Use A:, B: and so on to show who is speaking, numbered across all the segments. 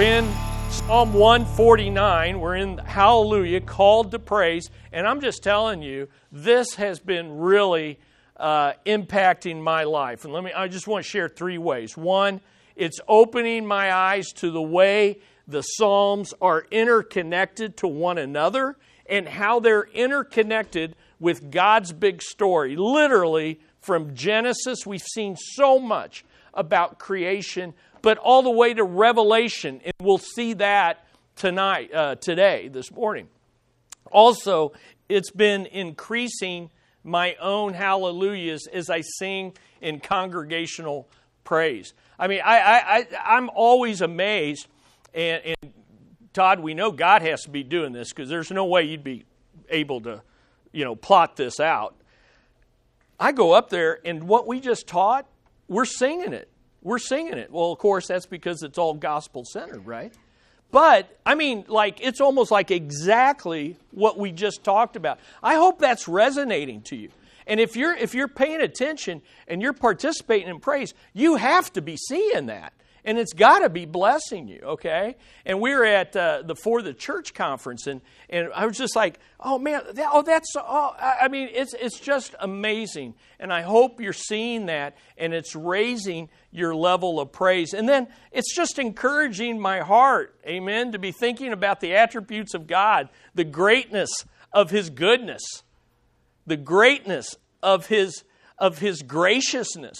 A: We're in Psalm 149. We're in Hallelujah, called to praise. And I'm just telling you, this has been really uh, impacting my life. And let me, I just want to share three ways. One, it's opening my eyes to the way the Psalms are interconnected to one another and how they're interconnected with God's big story. Literally, from Genesis, we've seen so much about creation but all the way to Revelation. And we'll see that tonight, uh, today, this morning. Also, it's been increasing my own hallelujahs as I sing in congregational praise. I mean, I, I, am always amazed, and, and Todd, we know God has to be doing this because there's no way you'd be able to, you know, plot this out. I go up there, and what we just taught, we're singing it. We're singing it. Well, of course, that's because it's all gospel centered, right? But, I mean, like, it's almost like exactly what we just talked about. I hope that's resonating to you. And if you're, if you're paying attention and you're participating in praise, you have to be seeing that and it's got to be blessing you, okay? And we were at uh, the For the Church conference, and, and I was just like, oh man, that, oh that's, oh, I mean, it's it's just amazing, and I hope you're seeing that, and it's raising your level of praise, and then it's just encouraging my heart, amen, to be thinking about the attributes of God, the greatness of His goodness, the greatness of His of His graciousness,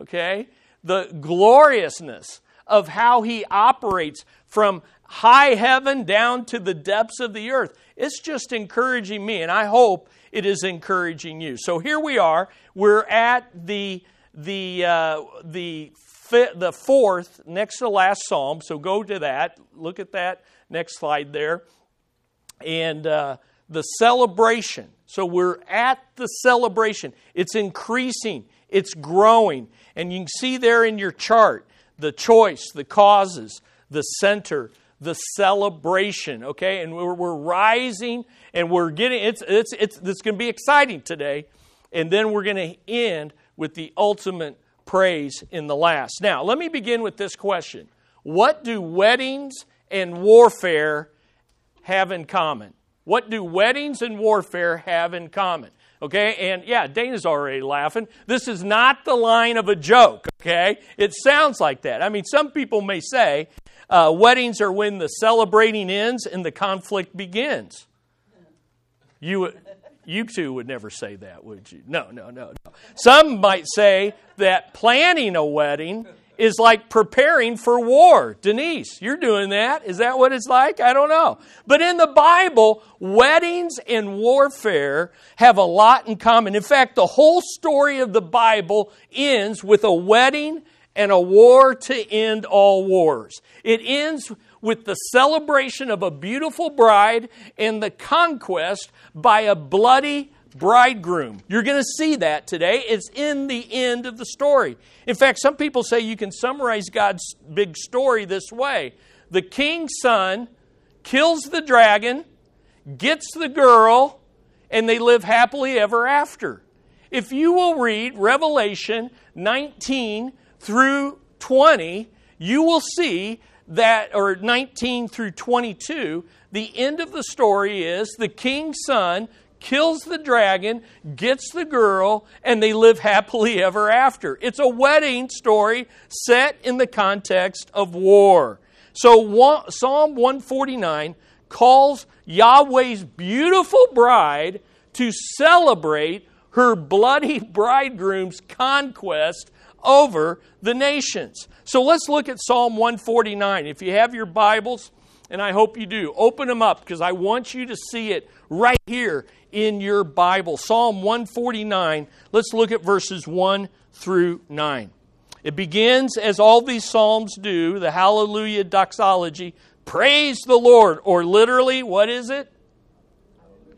A: okay the gloriousness of how he operates from high heaven down to the depths of the earth. It's just encouraging me, and I hope it is encouraging you. So here we are. We're at the the uh, the the fourth next to the last psalm. So go to that. Look at that next slide there, and uh, the celebration. So we're at the celebration. It's increasing. It's growing. And you can see there in your chart the choice, the causes, the center, the celebration, okay? And we're, we're rising and we're getting, it's, it's, it's, it's going to be exciting today. And then we're going to end with the ultimate praise in the last. Now, let me begin with this question What do weddings and warfare have in common? What do weddings and warfare have in common? Okay, and yeah, Dana's already laughing. This is not the line of a joke, okay? It sounds like that. I mean, some people may say uh, weddings are when the celebrating ends and the conflict begins. You, you two would never say that, would you? No, no, no, no. Some might say that planning a wedding is like preparing for war. Denise, you're doing that. Is that what it's like? I don't know. But in the Bible, weddings and warfare have a lot in common. In fact, the whole story of the Bible ends with a wedding and a war to end all wars. It ends with the celebration of a beautiful bride and the conquest by a bloody bridegroom. You're going to see that today. It's in the end of the story. In fact, some people say you can summarize God's big story this way the king's son kills the dragon, gets the girl, and they live happily ever after. If you will read Revelation 19 through 20, you will see that, or 19 through 22, the end of the story is the king's son kills the dragon, gets the girl, and they live happily ever after. It's a wedding story set in the context of war. So Psalm 149 calls Yahweh's beautiful bride to celebrate her bloody bridegroom's conquest over the nations. So let's look at Psalm 149. If you have your Bibles, and I hope you do, open them up because I want you to see it right here in your Bible. Psalm 149, let's look at verses 1 through 9. It begins, as all these Psalms do, the Hallelujah doxology Praise the Lord, or literally, what is it?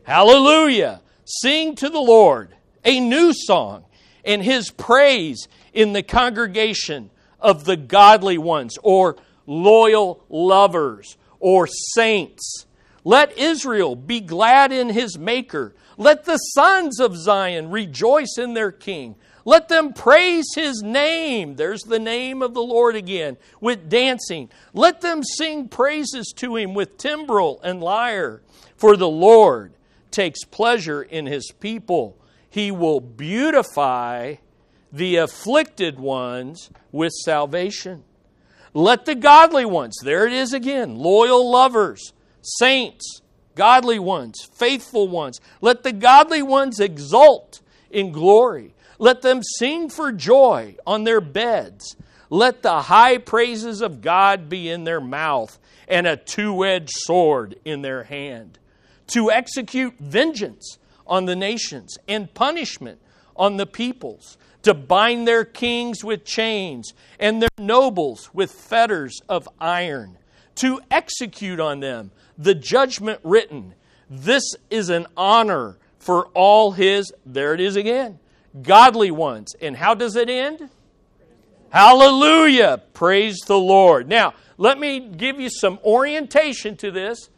A: Hallelujah. Sing to the Lord a new song and his praise in the congregation of the godly ones, or loyal lovers, or saints Let Israel be glad in his Maker. Let the sons of Zion rejoice in their King. Let them praise his name. There's the name of the Lord again, with dancing. Let them sing praises to him with timbrel and lyre. For the Lord takes pleasure in his people. He will beautify the afflicted ones with salvation. Let the godly ones, there it is again, loyal lovers, saints, godly ones, faithful ones, let the godly ones exult in glory. Let them sing for joy on their beds. Let the high praises of God be in their mouth and a two edged sword in their hand, to execute vengeance on the nations and punishment on the peoples to bind their kings with chains and their nobles with fetters of iron, to execute on them the judgment written. This is an honor for all his, there it is again, godly ones. And how does it end? Hallelujah! Praise the Lord. Now, let me give you some orientation to this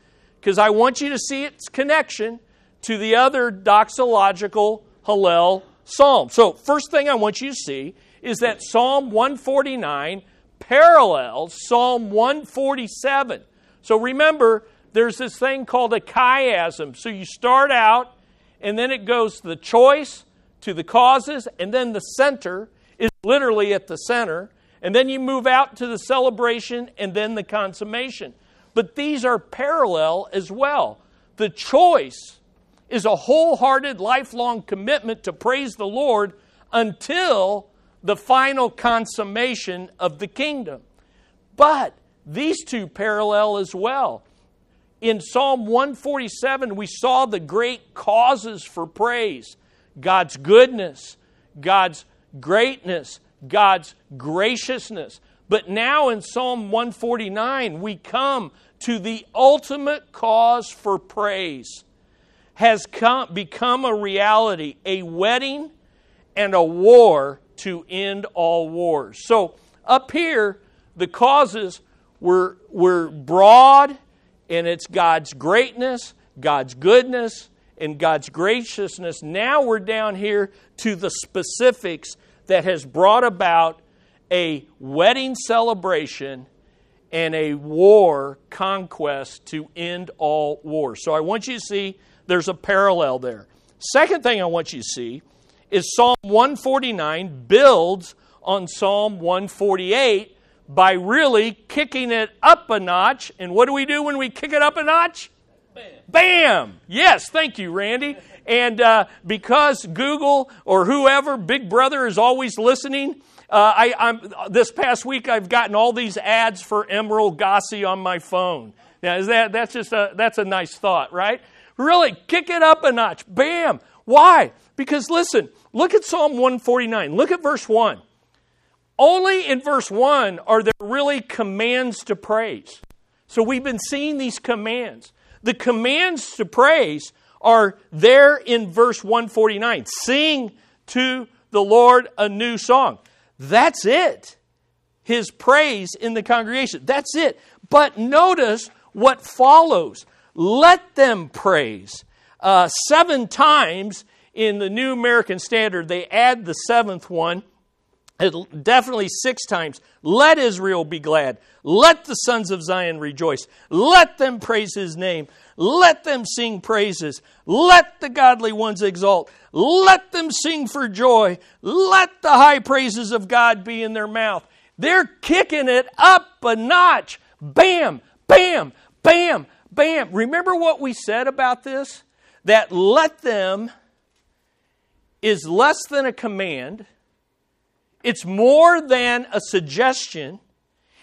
A: because I want you to see its connection to the other doxological Hallel psalm. So, first thing I want you to see is that Psalm 149 parallels Psalm 147. So, remember, there's this thing called a chiasm. So, you start out, and then it goes to the choice, to the causes, and then the center is literally at the center. And then you move out to the celebration and then the consummation. But these are parallel as well. The choice is a wholehearted, lifelong commitment to praise the Lord until the final consummation of the kingdom. But these two parallel as well. In Psalm 147, we saw the great causes for praise God's goodness, God's greatness, God's graciousness. But now in Psalm 149, we come to the ultimate cause for praise has come, become a reality, a wedding and a war to end all wars. So up here, the causes were, were broad, and it's God's greatness, God's goodness, and God's graciousness. Now we're down here to the specifics that has brought about a wedding celebration and a war conquest to end all wars. So I want you to see there's a parallel there. Second thing I want you to see is Psalm 149 builds on Psalm 148 by really kicking it up a notch. And what do we do when we kick it up a notch? Bam! Bam! Yes, thank you, Randy. And uh, because Google or whoever, Big Brother, is always listening, uh, I, this past week I've gotten all these ads for Emeril Lagasse on my phone. Now, is that that's just a that's a nice thought, right? Really, kick it up a notch. Bam. Why? Because listen, look at Psalm 149. Look at verse 1. Only in verse 1 are there really commands to praise. So we've been seeing these commands. The commands to praise are there in verse 149. Sing to the Lord a new song. That's it. His praise in the congregation. That's it. But notice what follows let them praise. Uh, seven times in the New American Standard, they add the seventh one. Definitely six times. Let Israel be glad. Let the sons of Zion rejoice. Let them praise his name. Let them sing praises. Let the godly ones exult. Let them sing for joy. Let the high praises of God be in their mouth. They're kicking it up a notch. Bam, bam, bam, bam. Remember what we said about this? That let them is less than a command, it's more than a suggestion.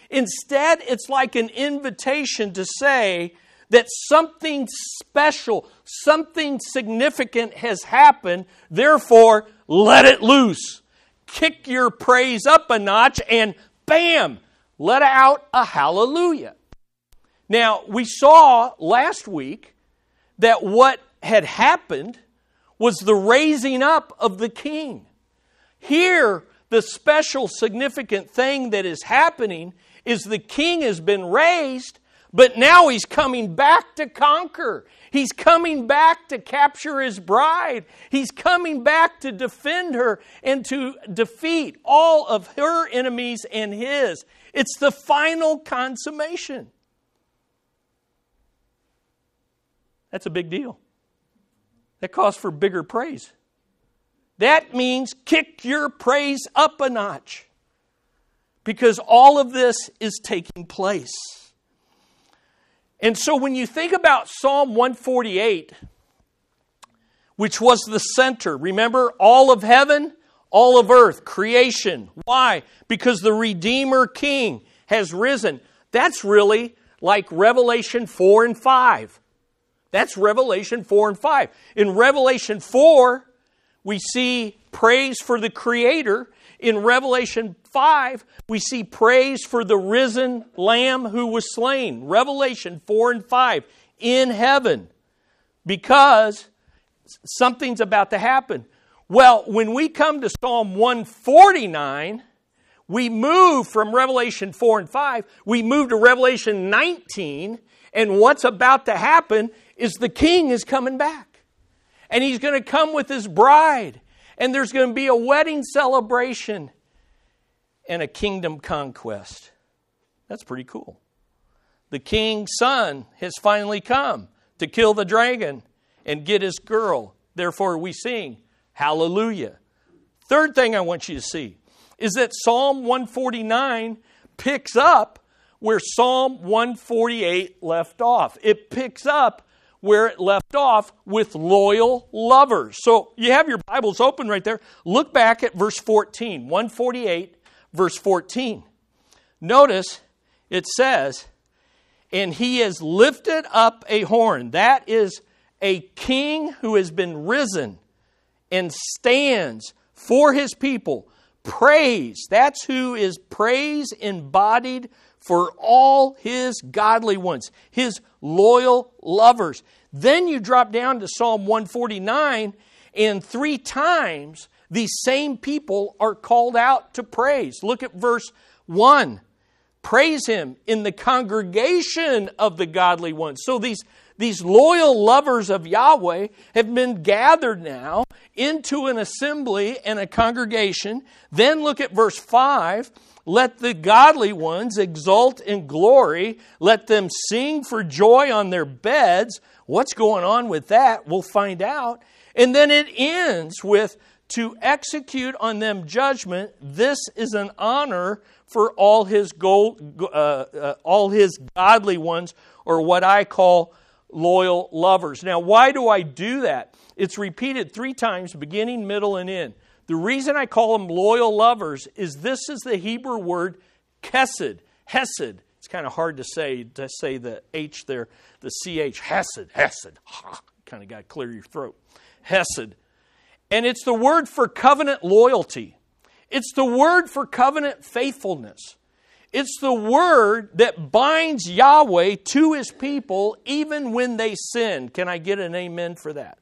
A: Instead, it's like an invitation to say that something special, something significant has happened, therefore, let it loose. Kick your praise up a notch and bam, let out a hallelujah. Now, we saw last week that what had happened was the raising up of the king. Here, the special significant thing that is happening is the king has been raised, But now he's coming back to conquer. He's coming back to capture his bride. He's coming back to defend her and to defeat all of her enemies and his. It's the final consummation. That's a big deal. That calls for bigger praise. That means kick your praise up a notch because all of this is taking place. And so when you think about Psalm 148, which was the center, remember all of heaven, all of earth, creation. Why? Because the Redeemer King has risen. That's really like Revelation 4 and 5. That's Revelation 4 and 5. In Revelation 4, we see praise for the Creator. In Revelation 5, we see praise for the risen Lamb who was slain. Revelation 4 and 5 in heaven because something's about to happen. Well, when we come to Psalm 149, we move from Revelation 4 and 5, we move to Revelation 19, and what's about to happen is the king is coming back. And he's going to come with his bride, and there's going to be a wedding celebration and a kingdom conquest. That's pretty cool. The king's son has finally come to kill the dragon and get his girl. Therefore, we sing, Hallelujah. Third thing I want you to see is that Psalm 149 picks up where Psalm 148 left off. It picks up where it left off with loyal lovers. So you have your Bibles open right there. Look back at verse 14, 148 verse 14. Notice it says, and he has lifted up a horn. That is a king who has been risen and stands for his people. Praise, that's who is praise embodied for all his godly ones, his loyal lovers. Then you drop down to Psalm 149, and three times these same people are called out to praise. Look at verse 1. Praise him in the congregation of the godly ones. So these, these loyal lovers of Yahweh have been gathered now into an assembly and a congregation. Then look at verse 5. Let the godly ones exult in glory. Let them sing for joy on their beds. What's going on with that? We'll find out. And then it ends with to execute on them judgment. This is an honor for all his gold, uh, uh, all his godly ones, or what I call loyal lovers. Now, why do I do that? It's repeated three times, beginning, middle, and end. The reason I call them loyal lovers is this is the Hebrew word kesed, hesed. It's kind of hard to say to say the H there, the CH, hesed, hesed. kind of got to clear your throat. Hesed. And it's the word for covenant loyalty. It's the word for covenant faithfulness. It's the word that binds Yahweh to his people even when they sin. Can I get an amen for that?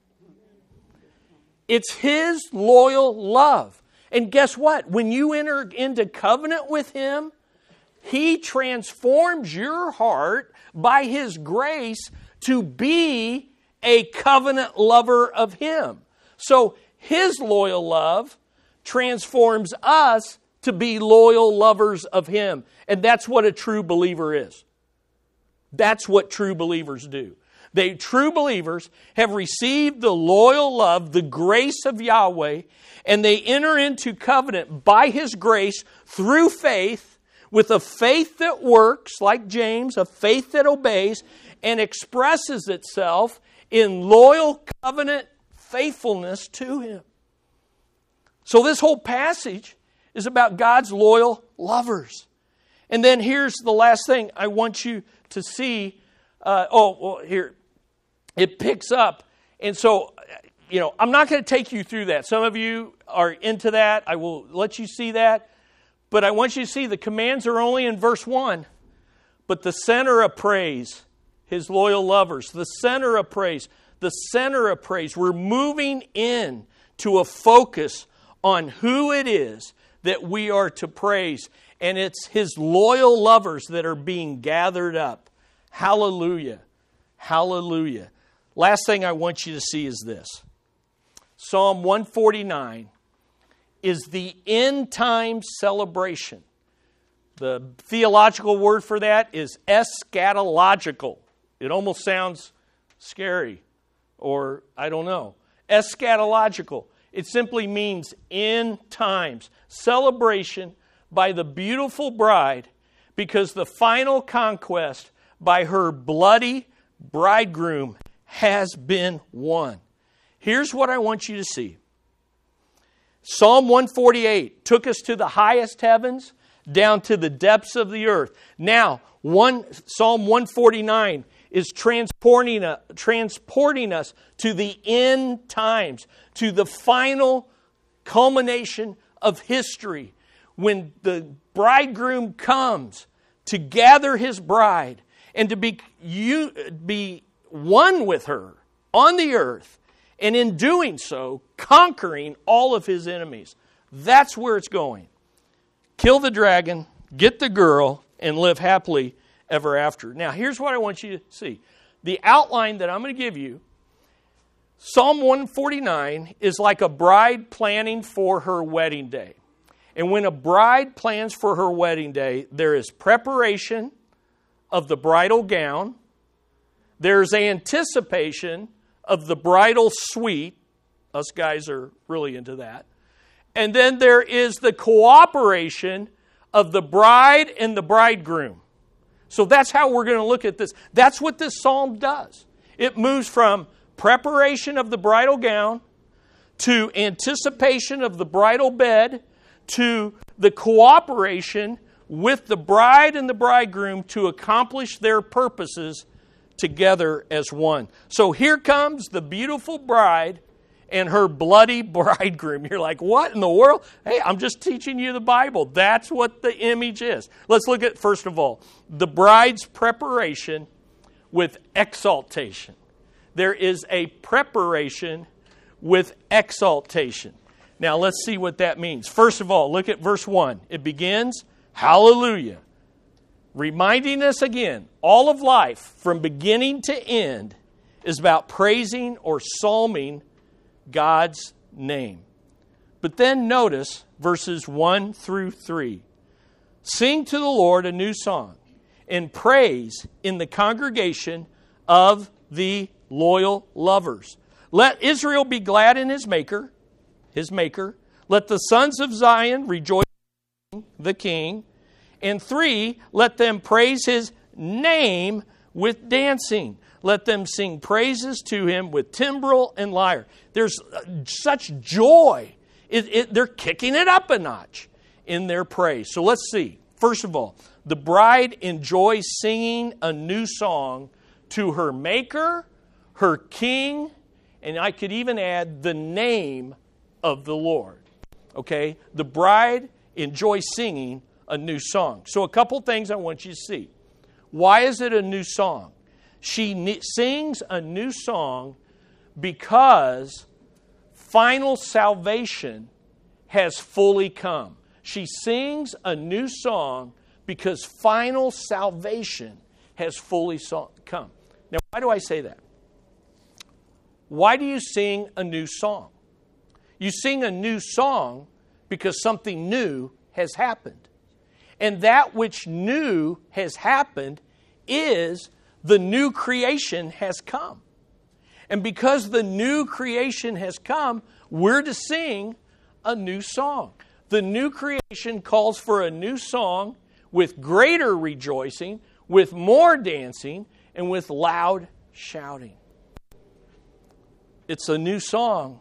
A: It's his loyal love. And guess what? When you enter into covenant with him, he transforms your heart by his grace to be a covenant lover of him. So his loyal love transforms us to be loyal lovers of Him. And that's what a true believer is. That's what true believers do. They, true believers, have received the loyal love, the grace of Yahweh, and they enter into covenant by His grace through faith, with a faith that works, like James, a faith that obeys, and expresses itself in loyal covenant faithfulness to Him. So, this whole passage is about God's loyal lovers. And then here's the last thing I want you to see. Uh, oh, well, here, it picks up. And so, you know, I'm not going to take you through that. Some of you are into that. I will let you see that. But I want you to see the commands are only in verse 1. But the center of praise, his loyal lovers, the center of praise, the center of praise. We're moving in to a focus on who it is that we are to praise. And it's his loyal lovers that are being gathered up. Hallelujah. Hallelujah. Last thing I want you to see is this Psalm 149 is the end time celebration. The theological word for that is eschatological. It almost sounds scary, or I don't know. Eschatological. It simply means end times. Celebration by the beautiful bride because the final conquest by her bloody bridegroom has been won. Here's what I want you to see Psalm 148 took us to the highest heavens, down to the depths of the earth. Now, one, Psalm 149 is transporting, uh, transporting us to the end times, to the final culmination of history when the bridegroom comes to gather his bride and to be, you, be one with her on the earth, and in doing so, conquering all of his enemies. That's where it's going. Kill the dragon, get the girl, and live happily ever after. Now, here's what I want you to see the outline that I'm going to give you. Psalm 149 is like a bride planning for her wedding day. And when a bride plans for her wedding day, there is preparation of the bridal gown, there's anticipation of the bridal suite. Us guys are really into that. And then there is the cooperation of the bride and the bridegroom. So that's how we're going to look at this. That's what this psalm does. It moves from preparation of the bridal gown to anticipation of the bridal bed to the cooperation with the bride and the bridegroom to accomplish their purposes together as one. So here comes the beautiful bride and her bloody bridegroom. You're like, what in the world? Hey, I'm just teaching you the Bible. That's what the image is. Let's look at, first of all, the bride's preparation with exaltation. There is a preparation with exaltation. Now, let's see what that means. First of all, look at verse 1. It begins, Hallelujah. Reminding us again, all of life, from beginning to end, is about praising or psalming God's name. But then notice verses 1 through 3. Sing to the Lord a new song and praise in the congregation of the loyal lovers. Let Israel be glad in his maker his maker. Let the sons of Zion rejoice the king. And three, let them praise his name with dancing. Let them sing praises to him with timbrel and lyre. There's uh, such joy. It, it, they're kicking it up a notch in their praise. So let's see. First of all, the bride enjoys singing a new song to her maker, her king, and I could even add the name of the Lord. Okay? The bride enjoys singing a new song. So, a couple things I want you to see. Why is it a new song? She sings a new song because final salvation has fully come. She sings a new song because final salvation has fully come. Now, why do I say that? Why do you sing a new song? You sing a new song because something new has happened. And that which new has happened is the new creation has come. And because the new creation has come, we're to sing a new song. The new creation calls for a new song with greater rejoicing, with more dancing, and with loud shouting. It's a new song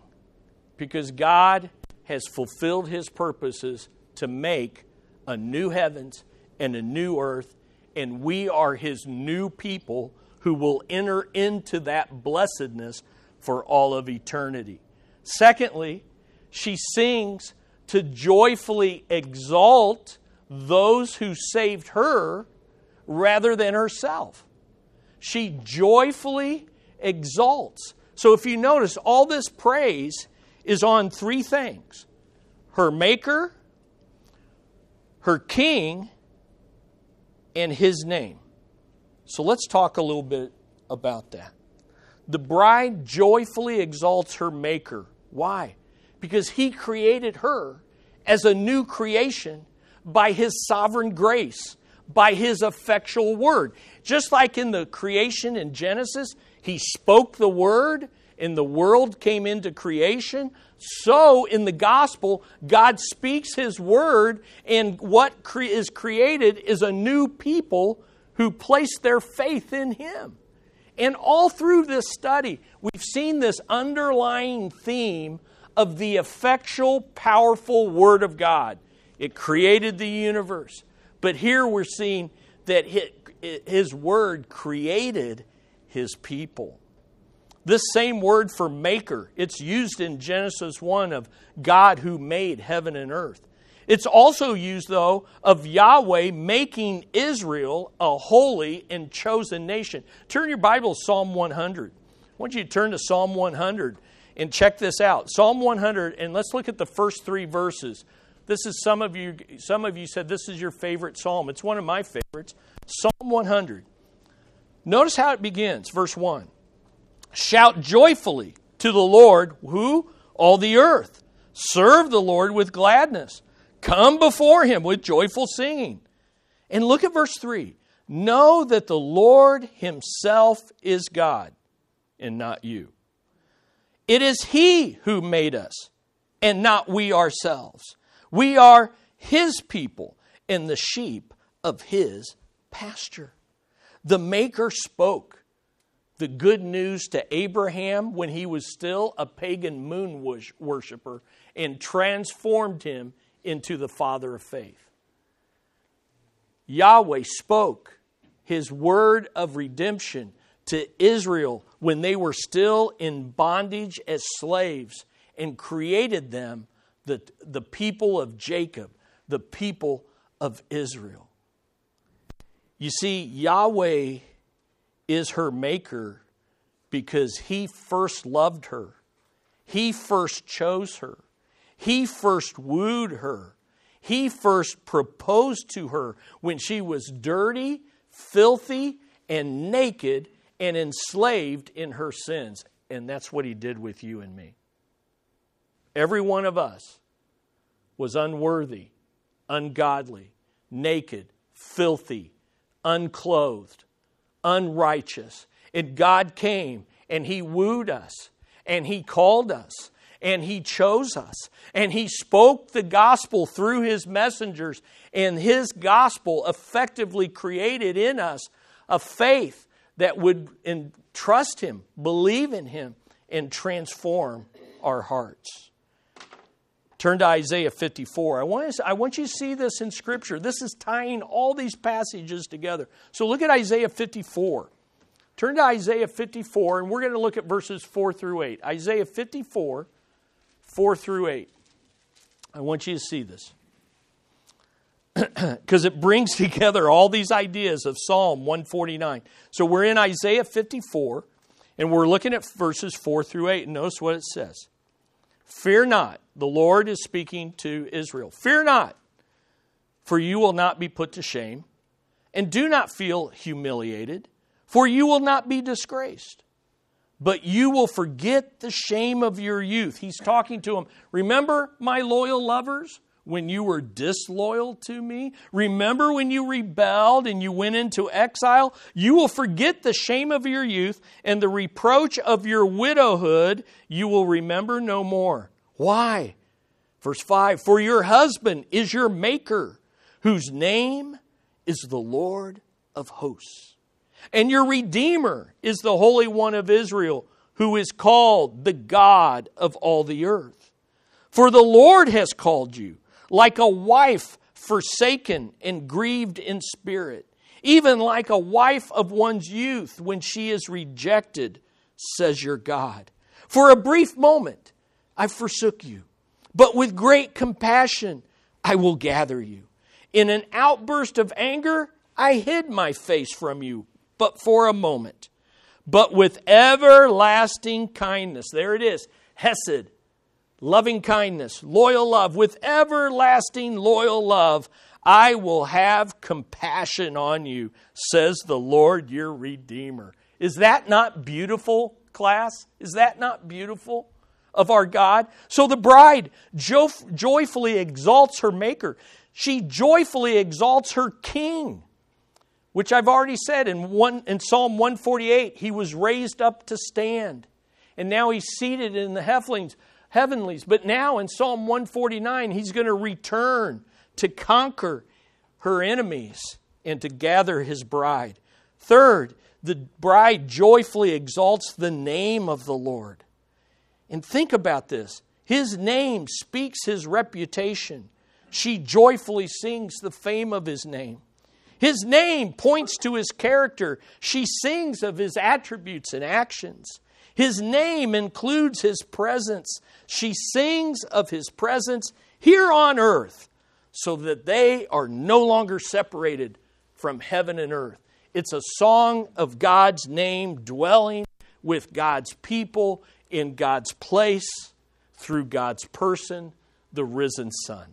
A: because God has fulfilled his purposes to make a new heavens and a new earth, and we are his new people who will enter into that blessedness for all of eternity. Secondly, she sings to joyfully exalt those who saved her rather than herself. She joyfully exalts. So if you notice, all this praise is on three things her maker, her king, and his name. So let's talk a little bit about that. The bride joyfully exalts her Maker. Why? Because he created her as a new creation by his sovereign grace, by his effectual word. Just like in the creation in Genesis, he spoke the word and the world came into creation. So in the gospel, God speaks his word, and what cre- is created is a new people who place their faith in him. And all through this study, we've seen this underlying theme of the effectual, powerful Word of God. It created the universe. But here we're seeing that His Word created His people. This same word for maker, it's used in Genesis 1 of God who made heaven and earth. It's also used, though, of Yahweh making Israel a holy and chosen nation. Turn your Bible to Psalm 100. I want you to turn to Psalm 100 and check this out. Psalm 100, and let's look at the first three verses. This is some of you, some of you said this is your favorite psalm. It's one of my favorites. Psalm 100. Notice how it begins, verse 1. Shout joyfully to the Lord, who? All the earth. Serve the Lord with gladness. Come before him with joyful singing. And look at verse 3. Know that the Lord himself is God and not you. It is he who made us and not we ourselves. We are his people and the sheep of his pasture. The Maker spoke the good news to Abraham when he was still a pagan moon worshiper and transformed him into the father of faith. Yahweh spoke his word of redemption to Israel when they were still in bondage as slaves and created them the, the people of Jacob, the people of Israel. You see, Yahweh is her maker because he first loved her, he first chose her, he first wooed her, he first proposed to her when she was dirty, filthy, and naked and enslaved in her sins. And that's what he did with you and me. Every one of us was unworthy, ungodly, naked, filthy, unclothed, unrighteous. And God came and He wooed us and He called us and He chose us and He spoke the gospel through His messengers. And His gospel effectively created in us a faith that would trust Him, believe in Him, and transform our hearts. Turn to Isaiah 54. I want, to, I want you to see this in Scripture. This is tying all these passages together. So look at Isaiah 54. Turn to Isaiah 54, and we're going to look at verses 4 through 8. Isaiah 54, 4 through 8. I want you to see this. Because it brings together all these ideas of Psalm 149. So we're in Isaiah 54, and we're looking at verses 4 through 8. And notice what it says Fear not, the Lord is speaking to Israel. Fear not, for you will not be put to shame, and do not feel humiliated, for you will not be disgraced. But you will forget the shame of your youth. He's talking to them. Remember, my loyal lovers? When you were disloyal to me? Remember when you rebelled and you went into exile? You will forget the shame of your youth and the reproach of your widowhood you will remember no more. Why? Verse 5 For your husband is your maker, whose name is the Lord of hosts. And your Redeemer is the Holy One of Israel, who is called the God of all the earth. For the Lord has called you like a wife forsaken and grieved in spirit, even like a wife of one's youth when she is rejected, says your God. For a brief moment I forsook you, but with great compassion I will gather you. In an outburst of anger, I hid my face from you, but for a moment. But with everlasting kindness, there it is, Hesed, loving kindness, loyal love, with everlasting loyal love, I will have compassion on you, says the Lord your Redeemer. Is that not beautiful, class? Is that not beautiful of our God? So the bride jo- joyfully exalts her Maker. She joyfully exalts her King, which I've already said in, one, in Psalm 148, he was raised up to stand. And now he's seated in the heavenlies heavenlies. But now in Psalm 149, he's going to return to conquer her enemies and to gather his bride. Third, the bride joyfully exalts the name of the Lord. And think about this his name speaks his reputation. She joyfully sings the fame of his name. His name points to his character. She sings of his attributes and actions. His name includes his presence. She sings of his presence here on earth so that they are no longer separated from heaven and earth. It's a song of God's name dwelling with God's people in God's place through God's person, the risen Son.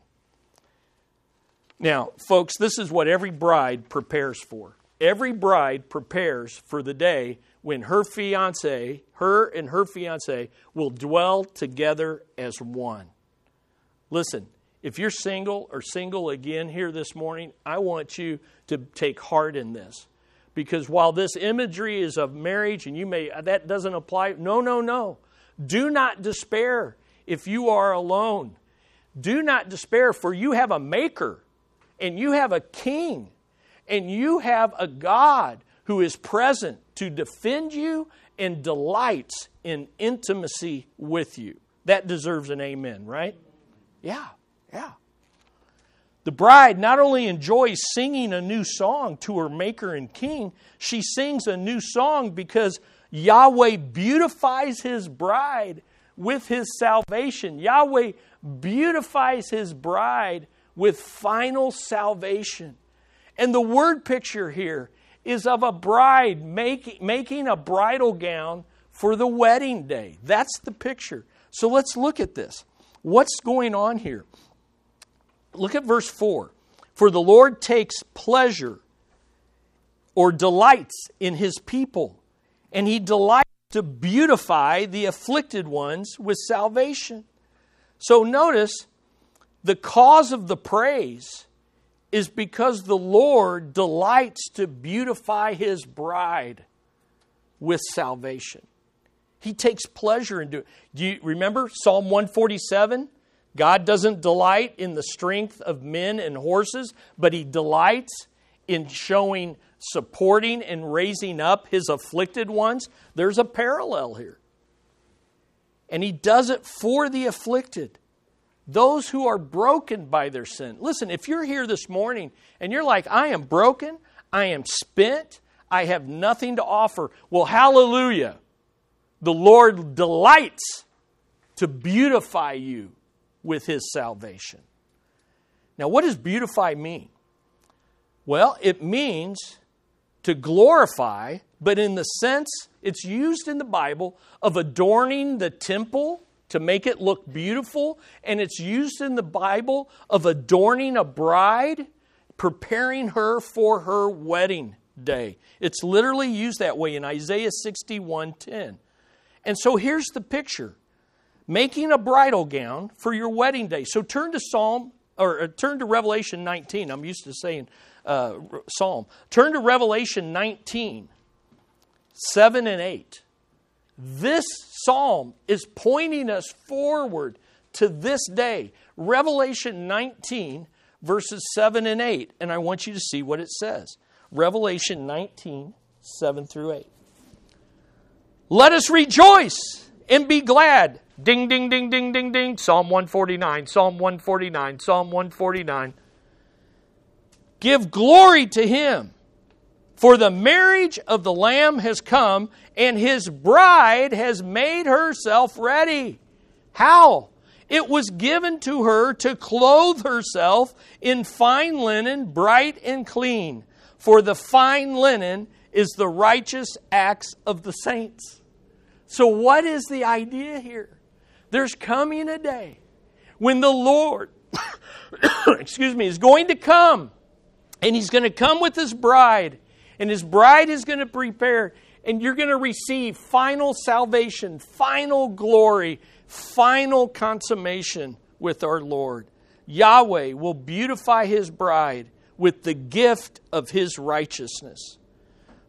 A: Now, folks, this is what every bride prepares for. Every bride prepares for the day when her fiance, her and her fiance, will dwell together as one. Listen, if you're single or single again here this morning, I want you to take heart in this. Because while this imagery is of marriage and you may, that doesn't apply, no, no, no. Do not despair if you are alone. Do not despair, for you have a maker and you have a king and you have a God who is present to defend you and delights in intimacy with you. That deserves an amen, right? Yeah, yeah. The bride not only enjoys singing a new song to her Maker and King, she sings a new song because Yahweh beautifies his bride with his salvation. Yahweh beautifies his bride with final salvation. And the word picture here is of a bride make, making a bridal gown for the wedding day. That's the picture. So let's look at this. What's going on here? Look at verse 4. For the Lord takes pleasure or delights in his people, and he delights to beautify the afflicted ones with salvation. So notice the cause of the praise is because the Lord delights to beautify his bride with salvation. He takes pleasure in doing Do you remember Psalm 147? God doesn't delight in the strength of men and horses, but he delights in showing, supporting, and raising up his afflicted ones. There's a parallel here. And he does it for the afflicted those who are broken by their sin. Listen, if you're here this morning and you're like, I am broken, I am spent, I have nothing to offer, well, hallelujah. The Lord delights to beautify you with His salvation. Now, what does beautify mean? Well, it means to glorify, but in the sense it's used in the Bible of adorning the temple to make it look beautiful, and it's used in the Bible of adorning a bride, preparing her for her wedding day. It's literally used that way in Isaiah 61:10. And so here's the picture. Making a bridal gown for your wedding day. So turn to Psalm or uh, turn to Revelation 19. I'm used to saying uh, Psalm. Turn to Revelation 19, 7 and 8. This psalm is pointing us forward to this day. Revelation 19, verses 7 and 8. And I want you to see what it says. Revelation 19, 7 through 8. Let us rejoice and be glad. Ding, ding, ding, ding, ding, ding. Psalm 149, Psalm 149, Psalm 149. Give glory to him for the marriage of the Lamb has come, and his bride has made herself ready. How? It was given to her to clothe herself in fine linen, bright and clean. For the fine linen is the righteous acts of the saints. So, what is the idea here? There's coming a day when the Lord, excuse me, is going to come and he's going to come with his bride and his bride is going to prepare and you're going to receive final salvation, final glory, final consummation with our Lord. Yahweh will beautify his bride with the gift of his righteousness.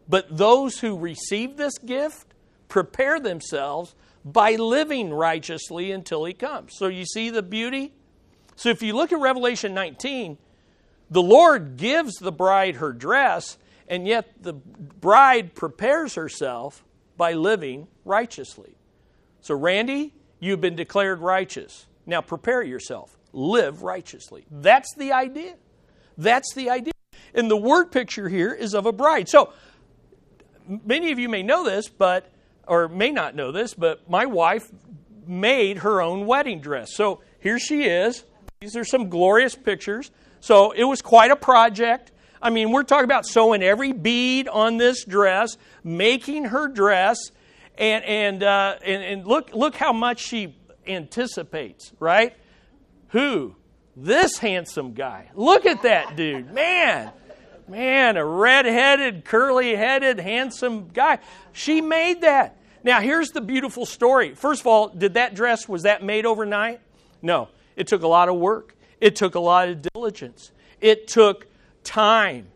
A: But those who receive this gift prepare themselves by living righteously until he comes. So you see the beauty? So if you look at Revelation 19, the Lord gives the bride her dress, and yet the bride prepares herself by living righteously. So, Randy, you've been declared righteous. Now prepare yourself. Live righteously. That's the idea. That's the idea. And the word picture here is of a bride. So, many of you may know this, but or may not know this, but my wife made her own wedding dress. So here she is. These are some glorious pictures. So it was quite a project. I mean, we're talking about sewing every bead on this dress, making her dress, and and uh, and, and look look how much she anticipates, right? Who? This handsome guy. Look at that dude, man. Man, a red-headed, curly-headed, handsome guy. She made that. Now, here's the beautiful story. First of all, did that dress was that made overnight? No. It took a lot of work. It took a lot of diligence. It took time,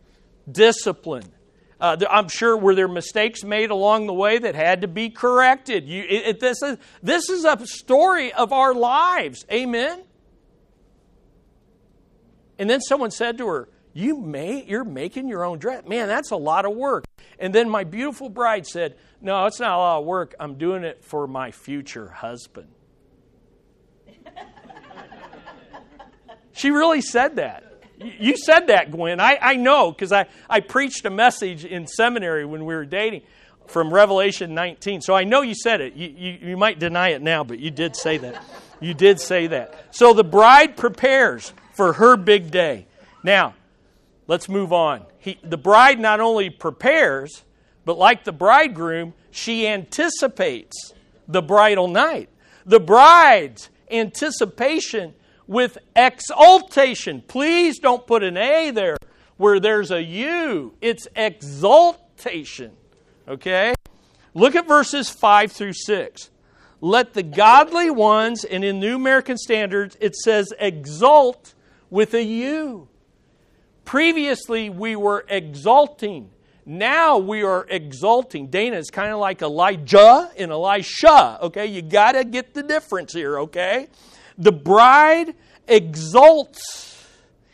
A: discipline. Uh, I'm sure were there mistakes made along the way that had to be corrected. You, it, it, this, is, this is a story of our lives. Amen? And then someone said to her, you may, you're making your own dress. Man, that's a lot of work. And then my beautiful bride said, No, it's not a lot of work. I'm doing it for my future husband. she really said that. You said that, Gwen. I, I know because I, I preached a message in seminary when we were dating from Revelation 19. So I know you said it. You, you, you might deny it now, but you did say that. You did say that. So the bride prepares for her big day. Now, Let's move on. He, the bride not only prepares, but like the bridegroom, she anticipates the bridal night. The bride's anticipation with exaltation. Please don't put an A there where there's a U. It's exaltation. Okay? Look at verses 5 through 6. Let the godly ones, and in New American Standards, it says exalt with a U. Previously, we were exalting. Now we are exalting. Dana is kind of like Elijah and Elisha. Okay, you got to get the difference here. Okay, the bride exults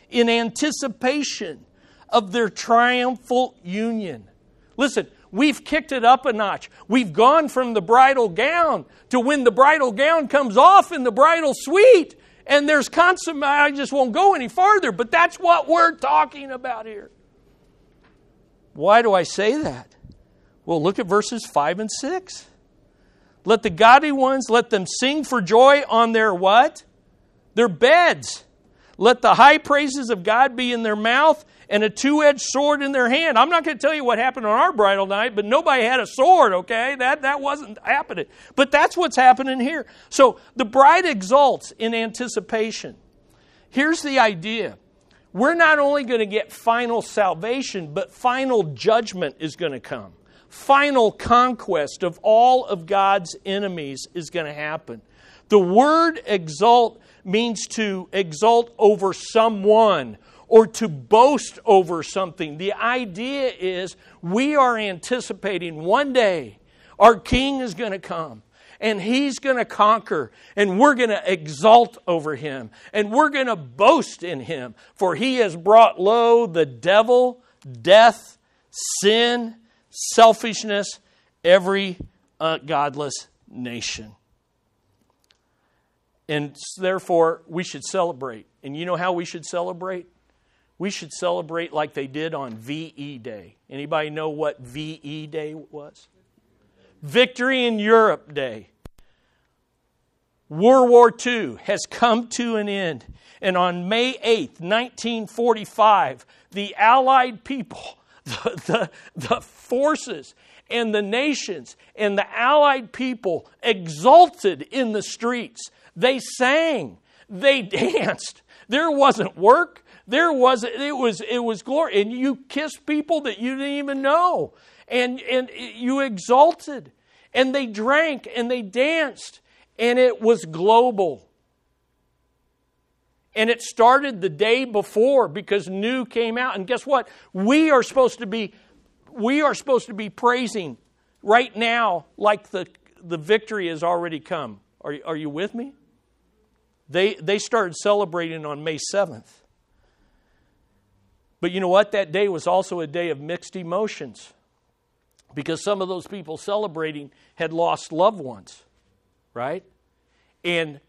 A: in anticipation of their triumphal union. Listen, we've kicked it up a notch. We've gone from the bridal gown to when the bridal gown comes off in the bridal suite and there's consummate. I just won't go any farther, but that's what we're talking about here. Why do I say that? Well, look at verses 5 and 6. Let the godly ones, let them sing for joy on their what? Their beds. Let the high praises of God be in their mouth and a two edged sword in their hand. I'm not going to tell you what happened on our bridal night, but nobody had a sword, okay? That, that wasn't happening. But that's what's happening here. So the bride exults in anticipation. Here's the idea we're not only going to get final salvation, but final judgment is going to come. Final conquest of all of God's enemies is going to happen. The word exalt means to exalt over someone or to boast over something. The idea is we are anticipating one day our king is going to come and he's going to conquer and we're going to exalt over him and we're going to boast in him for he has brought low the devil, death, sin, selfishness, every godless nation. And therefore, we should celebrate. And you know how we should celebrate? We should celebrate like they did on VE Day. Anybody know what VE Day was? Victory in Europe Day. World War II has come to an end. And on May 8th, 1945, the Allied people, the, the, the forces, and the nations and the allied people exulted in the streets. They sang, they danced. There wasn't work. There was it was it was glory, and you kissed people that you didn't even know, and and you exulted, and they drank and they danced, and it was global. And it started the day before because new came out. And guess what? We are supposed to be we are supposed to be praising right now like the, the victory has already come. Are, are you with me? They, they started celebrating on May 7th. But you know what? That day was also a day of mixed emotions because some of those people celebrating had lost loved ones, right? And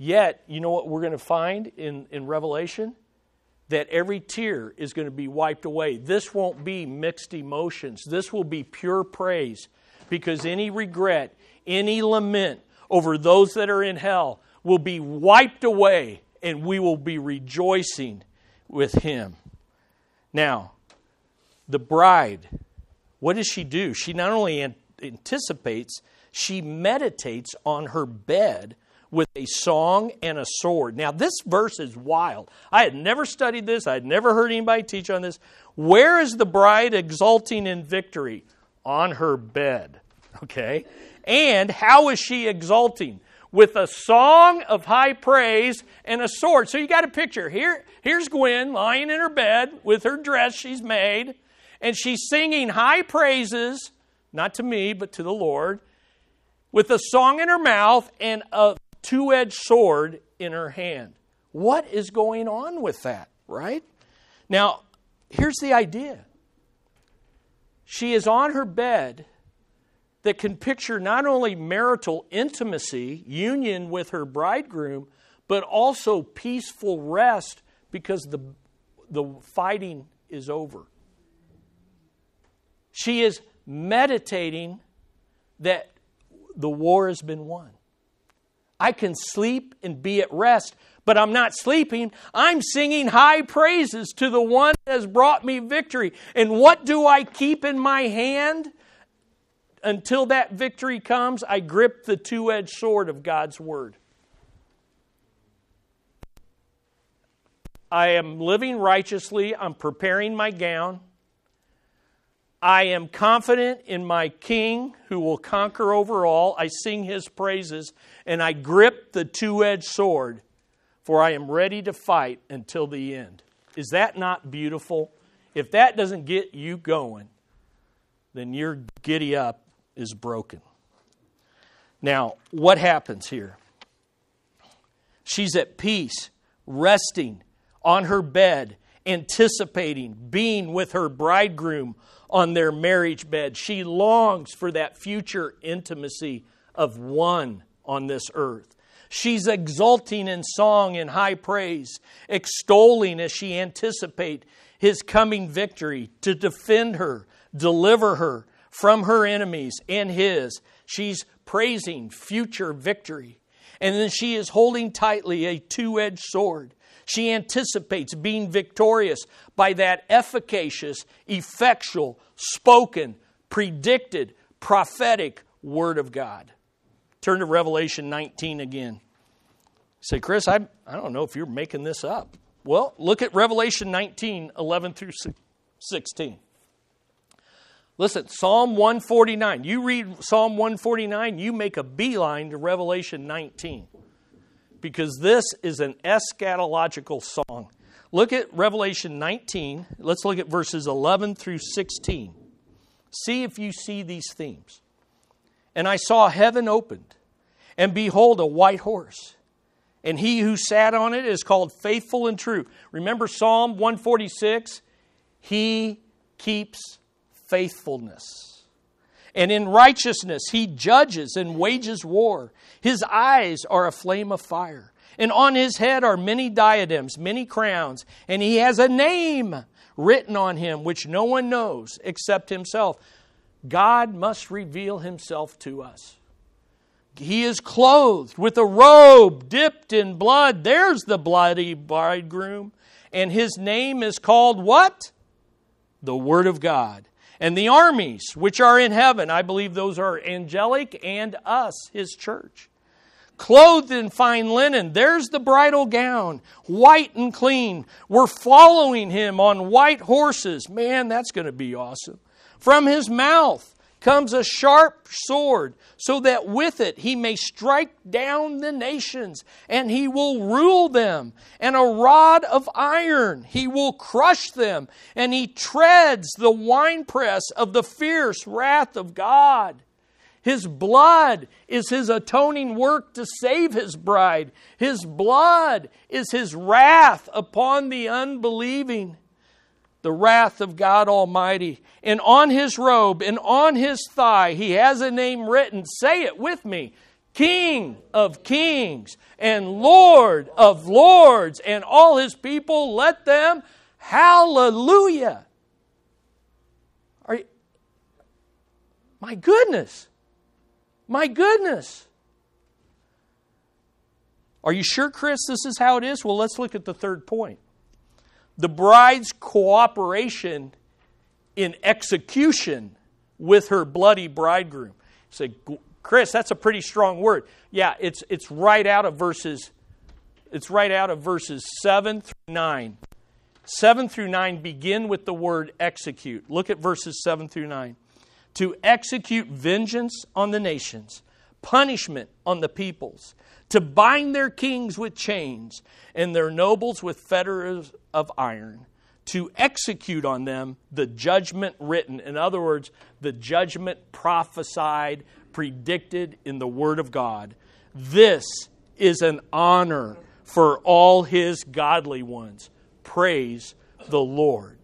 A: yet, you know what we're going to find in, in Revelation? That every tear is going to be wiped away. This won't be mixed emotions. This will be pure praise because any regret, any lament over those that are in hell will be wiped away and we will be rejoicing with him. Now, the bride, what does she do? She not only anticipates, she meditates on her bed with a song and a sword. Now, this verse is wild. I had never studied this, I had never heard anybody teach on this. Where is the bride exulting in victory? On her bed. Okay? And how is she exulting? with a song of high praise and a sword. So you got a picture. Here, here's Gwen lying in her bed with her dress she's made, and she's singing high praises, not to me, but to the Lord, with a song in her mouth and a two edged sword in her hand. What is going on with that, right? Now, here's the idea she is on her bed that can picture not only marital intimacy, union with her bridegroom, but also peaceful rest because the, the fighting is over. She is meditating that the war has been won. I can sleep and be at rest, but I'm not sleeping. I'm singing high praises to the one that has brought me victory. And what do I keep in my hand? until that victory comes, I grip the two edged sword of God's Word. I am living righteously. I'm preparing my gown. I am confident in my King who will conquer over all. I sing his praises, and I grip the two edged sword, for I am ready to fight until the end. Is that not beautiful? If that doesn't get you going, then you're giddy up is broken. Now, what happens here? She's at peace, resting on her bed, anticipating being with her bridegroom on their marriage bed. She longs for that future intimacy of one on this earth. She's exulting in song and high praise, extolling as she anticipates his coming victory to defend her, deliver her, from her enemies and his. She's praising future victory. And then she is holding tightly a two edged sword. She anticipates being victorious by that efficacious, effectual, spoken, predicted, prophetic word of God. Turn to Revelation 19 again. Say, Chris, I, I don't know if you're making this up. Well, look at Revelation 19, 11 through 16. Listen, Psalm 149. You read Psalm 149, you make a beeline to Revelation 19 because this is an eschatological song. Look at Revelation 19. Let's look at verses 11 through 16. See if you see these themes. And I saw heaven opened, and behold, a white horse. And he who sat on it is called faithful and true. Remember Psalm 146? He keeps faithfulness. And in righteousness he judges and wages war. His eyes are a flame of fire. And on his head are many diadems, many crowns. And he has a name written on him which no one knows except himself. God must reveal himself to us. He is clothed with a robe dipped in blood. There's the bloody bridegroom. And his name is called what? The Word of God. And the armies which are in heaven. I believe those are angelic and us, his church. Clothed in fine linen, there's the bridal gown, white and clean. We're following him on white horses. Man, that's going to be awesome. From his mouth comes a sharp sword, so that with it he may strike down the nations, and he will rule them. And a rod of iron, he will crush them, and he treads the winepress of the fierce wrath of God. His blood is his atoning work to save his bride. His blood is his wrath upon the unbelieving the wrath of God Almighty. And on his robe and on his thigh, he has a name written. Say it with me King of kings and Lord of lords. And all his people, let them hallelujah. Are you, my goodness. My goodness. Are you sure, Chris, this is how it is? Well, let's look at the third point the bride's cooperation in execution with her bloody bridegroom. You say, Chris, that's a pretty strong word. Yeah, it's, it's right out of verses, it's right out of verses 7 through 9. 7 through 9 begin with the word execute. Look at verses 7 through 9. To execute vengeance on the nations, punishment on the peoples, to bind their kings with chains and their nobles with fetters of iron, to execute on them the judgment written. In other words, the judgment prophesied, predicted in the Word of God. This is an honor for all his godly ones. Praise the Lord.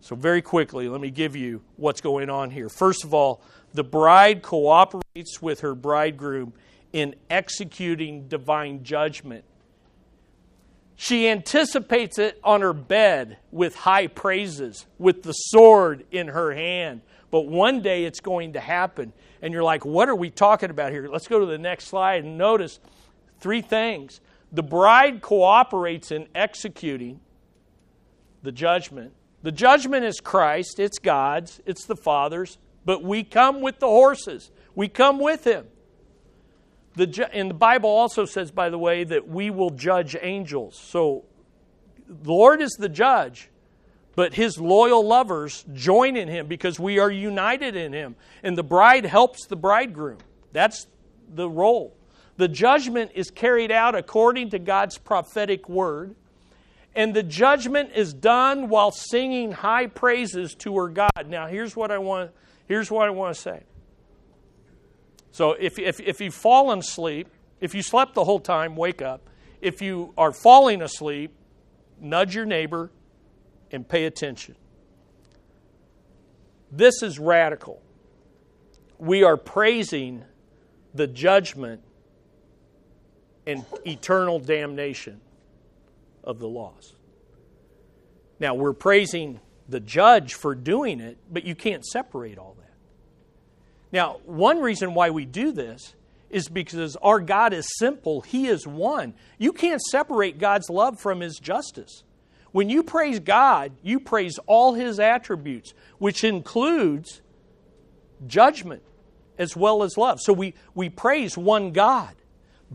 A: So, very quickly, let me give you what's going on here. First of all, the bride cooperates with her bridegroom in executing divine judgment. She anticipates it on her bed with high praises, with the sword in her hand. But one day it's going to happen. And you're like, what are we talking about here? Let's go to the next slide and notice three things. The bride cooperates in executing the judgment. The judgment is Christ, it's God's, it's the Father's, but we come with the horses. We come with Him. The, and the Bible also says, by the way, that we will judge angels. So the Lord is the judge, but his loyal lovers join in him because we are united in him. And the bride helps the bridegroom. That's the role. The judgment is carried out according to God's prophetic word. And the judgment is done while singing high praises to her God. Now, here's what I want, here's what I want to say. So if, if, if you've fallen asleep, if you slept the whole time, wake up. If you are falling asleep, nudge your neighbor and pay attention. This is radical. We are praising the judgment and eternal damnation of the lost. Now, we're praising the judge for doing it, but you can't separate all that. Now, one reason why we do this is because our God is simple, He is one. You can't separate God's love from His justice. When you praise God, you praise all His attributes, which includes judgment as well as love. So we, we praise one God.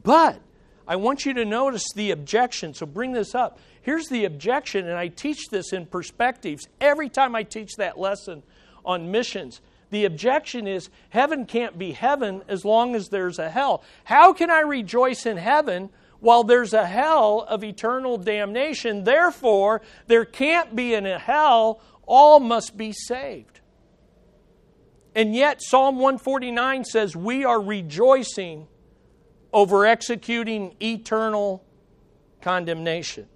A: But I want you to notice the objection. So bring this up. Here's the objection, and I teach this in perspectives every time I teach that lesson on missions. The objection is heaven can't be heaven as long as there's a hell. How can I rejoice in heaven while there's a hell of eternal damnation? Therefore, there can't be in a hell, all must be saved. And yet, Psalm 149 says we are rejoicing over executing eternal condemnation.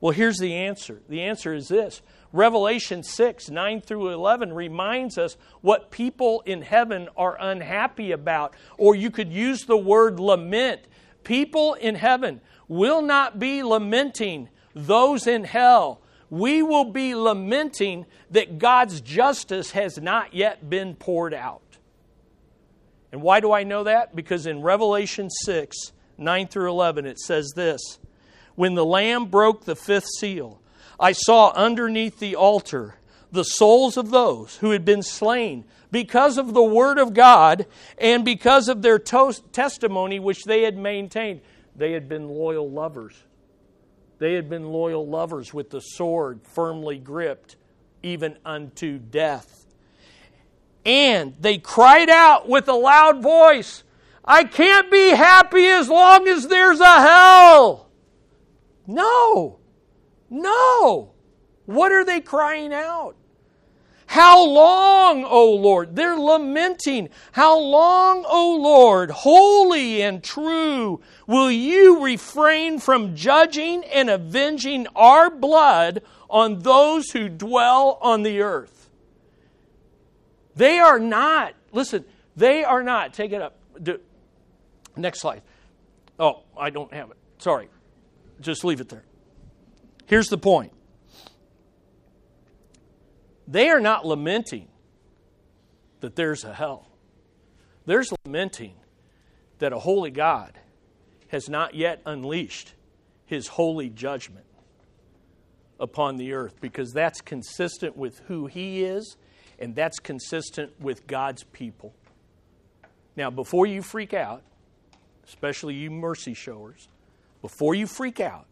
A: Well, here's the answer. The answer is this Revelation 6, 9 through 11 reminds us what people in heaven are unhappy about. Or you could use the word lament. People in heaven will not be lamenting those in hell. We will be lamenting that God's justice has not yet been poured out. And why do I know that? Because in Revelation 6, 9 through 11, it says this When the Lamb broke the fifth seal, I saw underneath the altar the souls of those who had been slain because of the word of God and because of their to- testimony which they had maintained. They had been loyal lovers. They had been loyal lovers with the sword firmly gripped, even unto death. And they cried out with a loud voice, I can't be happy as long as there's a hell. No, no. What are they crying out? How long, O Lord? They're lamenting. How long, O Lord, holy and true, will you refrain from judging and avenging our blood on those who dwell on the earth? They are not, listen, they are not, take it up. Next slide. Oh, I don't have it. Sorry. Just leave it there. Here's the point they are not lamenting that there's a hell. There's lamenting that a holy God has not yet unleashed his holy judgment upon the earth because that's consistent with who he is and that's consistent with God's people. Now, before you freak out, especially you mercy showers, before you freak out,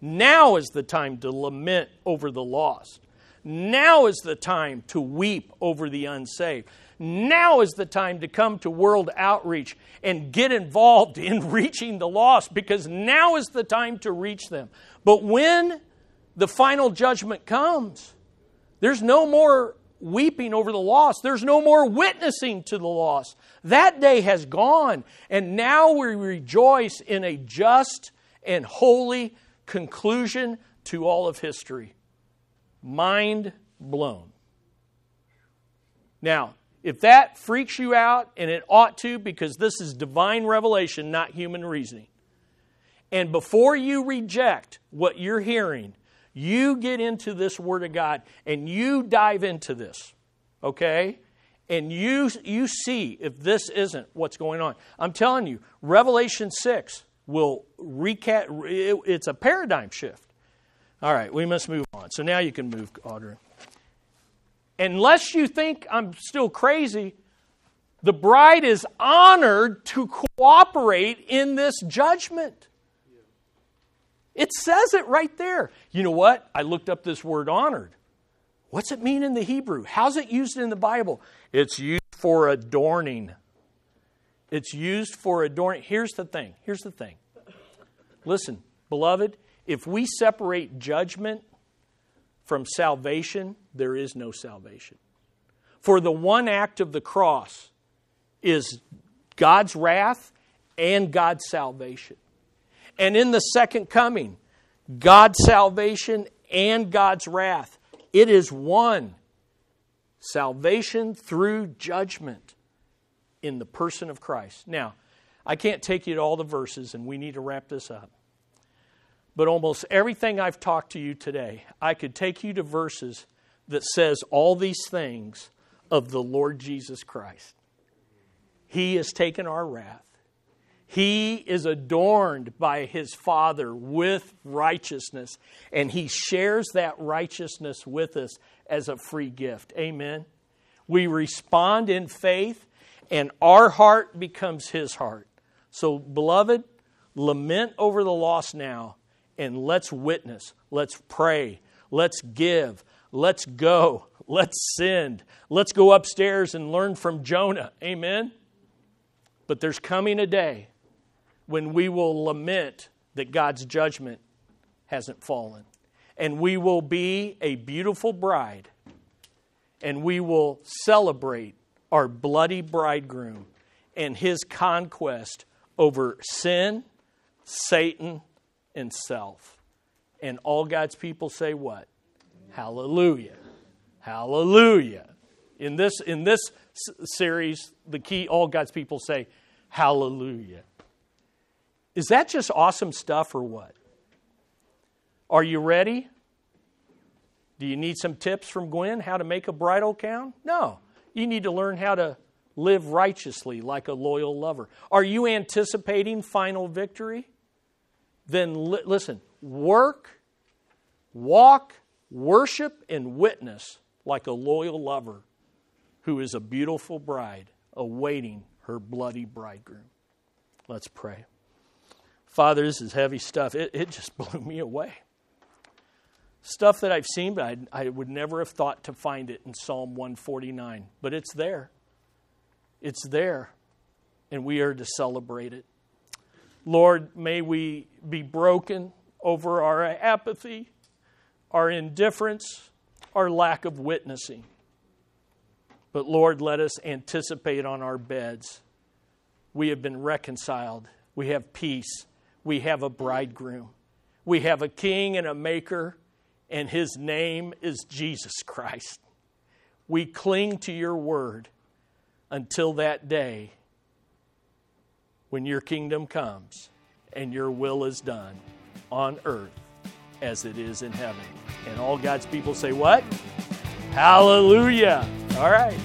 A: now is the time to lament over the lost. Now is the time to weep over the unsaved. Now is the time to come to world outreach and get involved in reaching the lost because now is the time to reach them. But when the final judgment comes, there's no more weeping over the lost. There's no more witnessing to the lost. That day has gone, and now we rejoice in a just and holy conclusion to all of history. Mind blown. Now, if that freaks you out, and it ought to because this is divine revelation, not human reasoning, and before you reject what you're hearing, you get into this Word of God and you dive into this, okay? And you, you see if this isn't what's going on. I'm telling you, Revelation 6 will recap, it's a paradigm shift. All right, we must move on. So now you can move, Audrey. Unless you think I'm still crazy, the bride is honored to cooperate in this judgment. It says it right there. You know what? I looked up this word honored. What's it mean in the Hebrew? How's it used in the Bible? It's used for adorning. It's used for adorning. Here's the thing. Here's the thing. Listen, beloved, if we separate judgment from salvation, there is no salvation. For the one act of the cross is God's wrath and God's salvation. And in the second coming, God's salvation and God's wrath. It is one salvation through judgment in the person of Christ. Now, I can't take you to all the verses, and we need to wrap this up. But almost everything I've talked to you today, I could take you to verses that says all these things of the Lord Jesus Christ. He has taken our wrath. He is adorned by his Father with righteousness, and he shares that righteousness with us as a free gift. Amen. We respond in faith, and our heart becomes his heart. So, beloved, lament over the loss now and let's witness, let's pray, let's give, let's go, let's send, let's go upstairs and learn from Jonah. Amen? But there's coming a day when we will lament that God's judgment hasn't fallen. And we will be a beautiful bride, and we will celebrate our bloody bridegroom and his conquest over sin, Satan, and self. And all God's people say what? Hallelujah. Hallelujah. In this, in this series, the key, all God's people say, Hallelujah. Is that just awesome stuff or what? Are you ready? Do you need some tips from Gwen how to make a bridal gown? No. You need to learn how to live righteously like a loyal lover. Are you anticipating final victory? then li- listen, work, walk, worship, and witness like a loyal lover who is a beautiful bride awaiting her bloody bridegroom. Let's pray. Father, this is heavy stuff. It, it just blew me away. Stuff that I've seen, but I, I would never have thought to find it in Psalm 149. But it's there. It's there, and we are to celebrate it. Lord, may we be broken over our apathy, our indifference, our lack of witnessing. But Lord, let us anticipate on our beds. We have been reconciled. We have peace. We have a bridegroom. We have a king and a maker, and his name is Jesus Christ. We cling to your word until that day when your kingdom comes and your will is done on earth as it is in heaven. And all God's people say, What? Hallelujah. All right.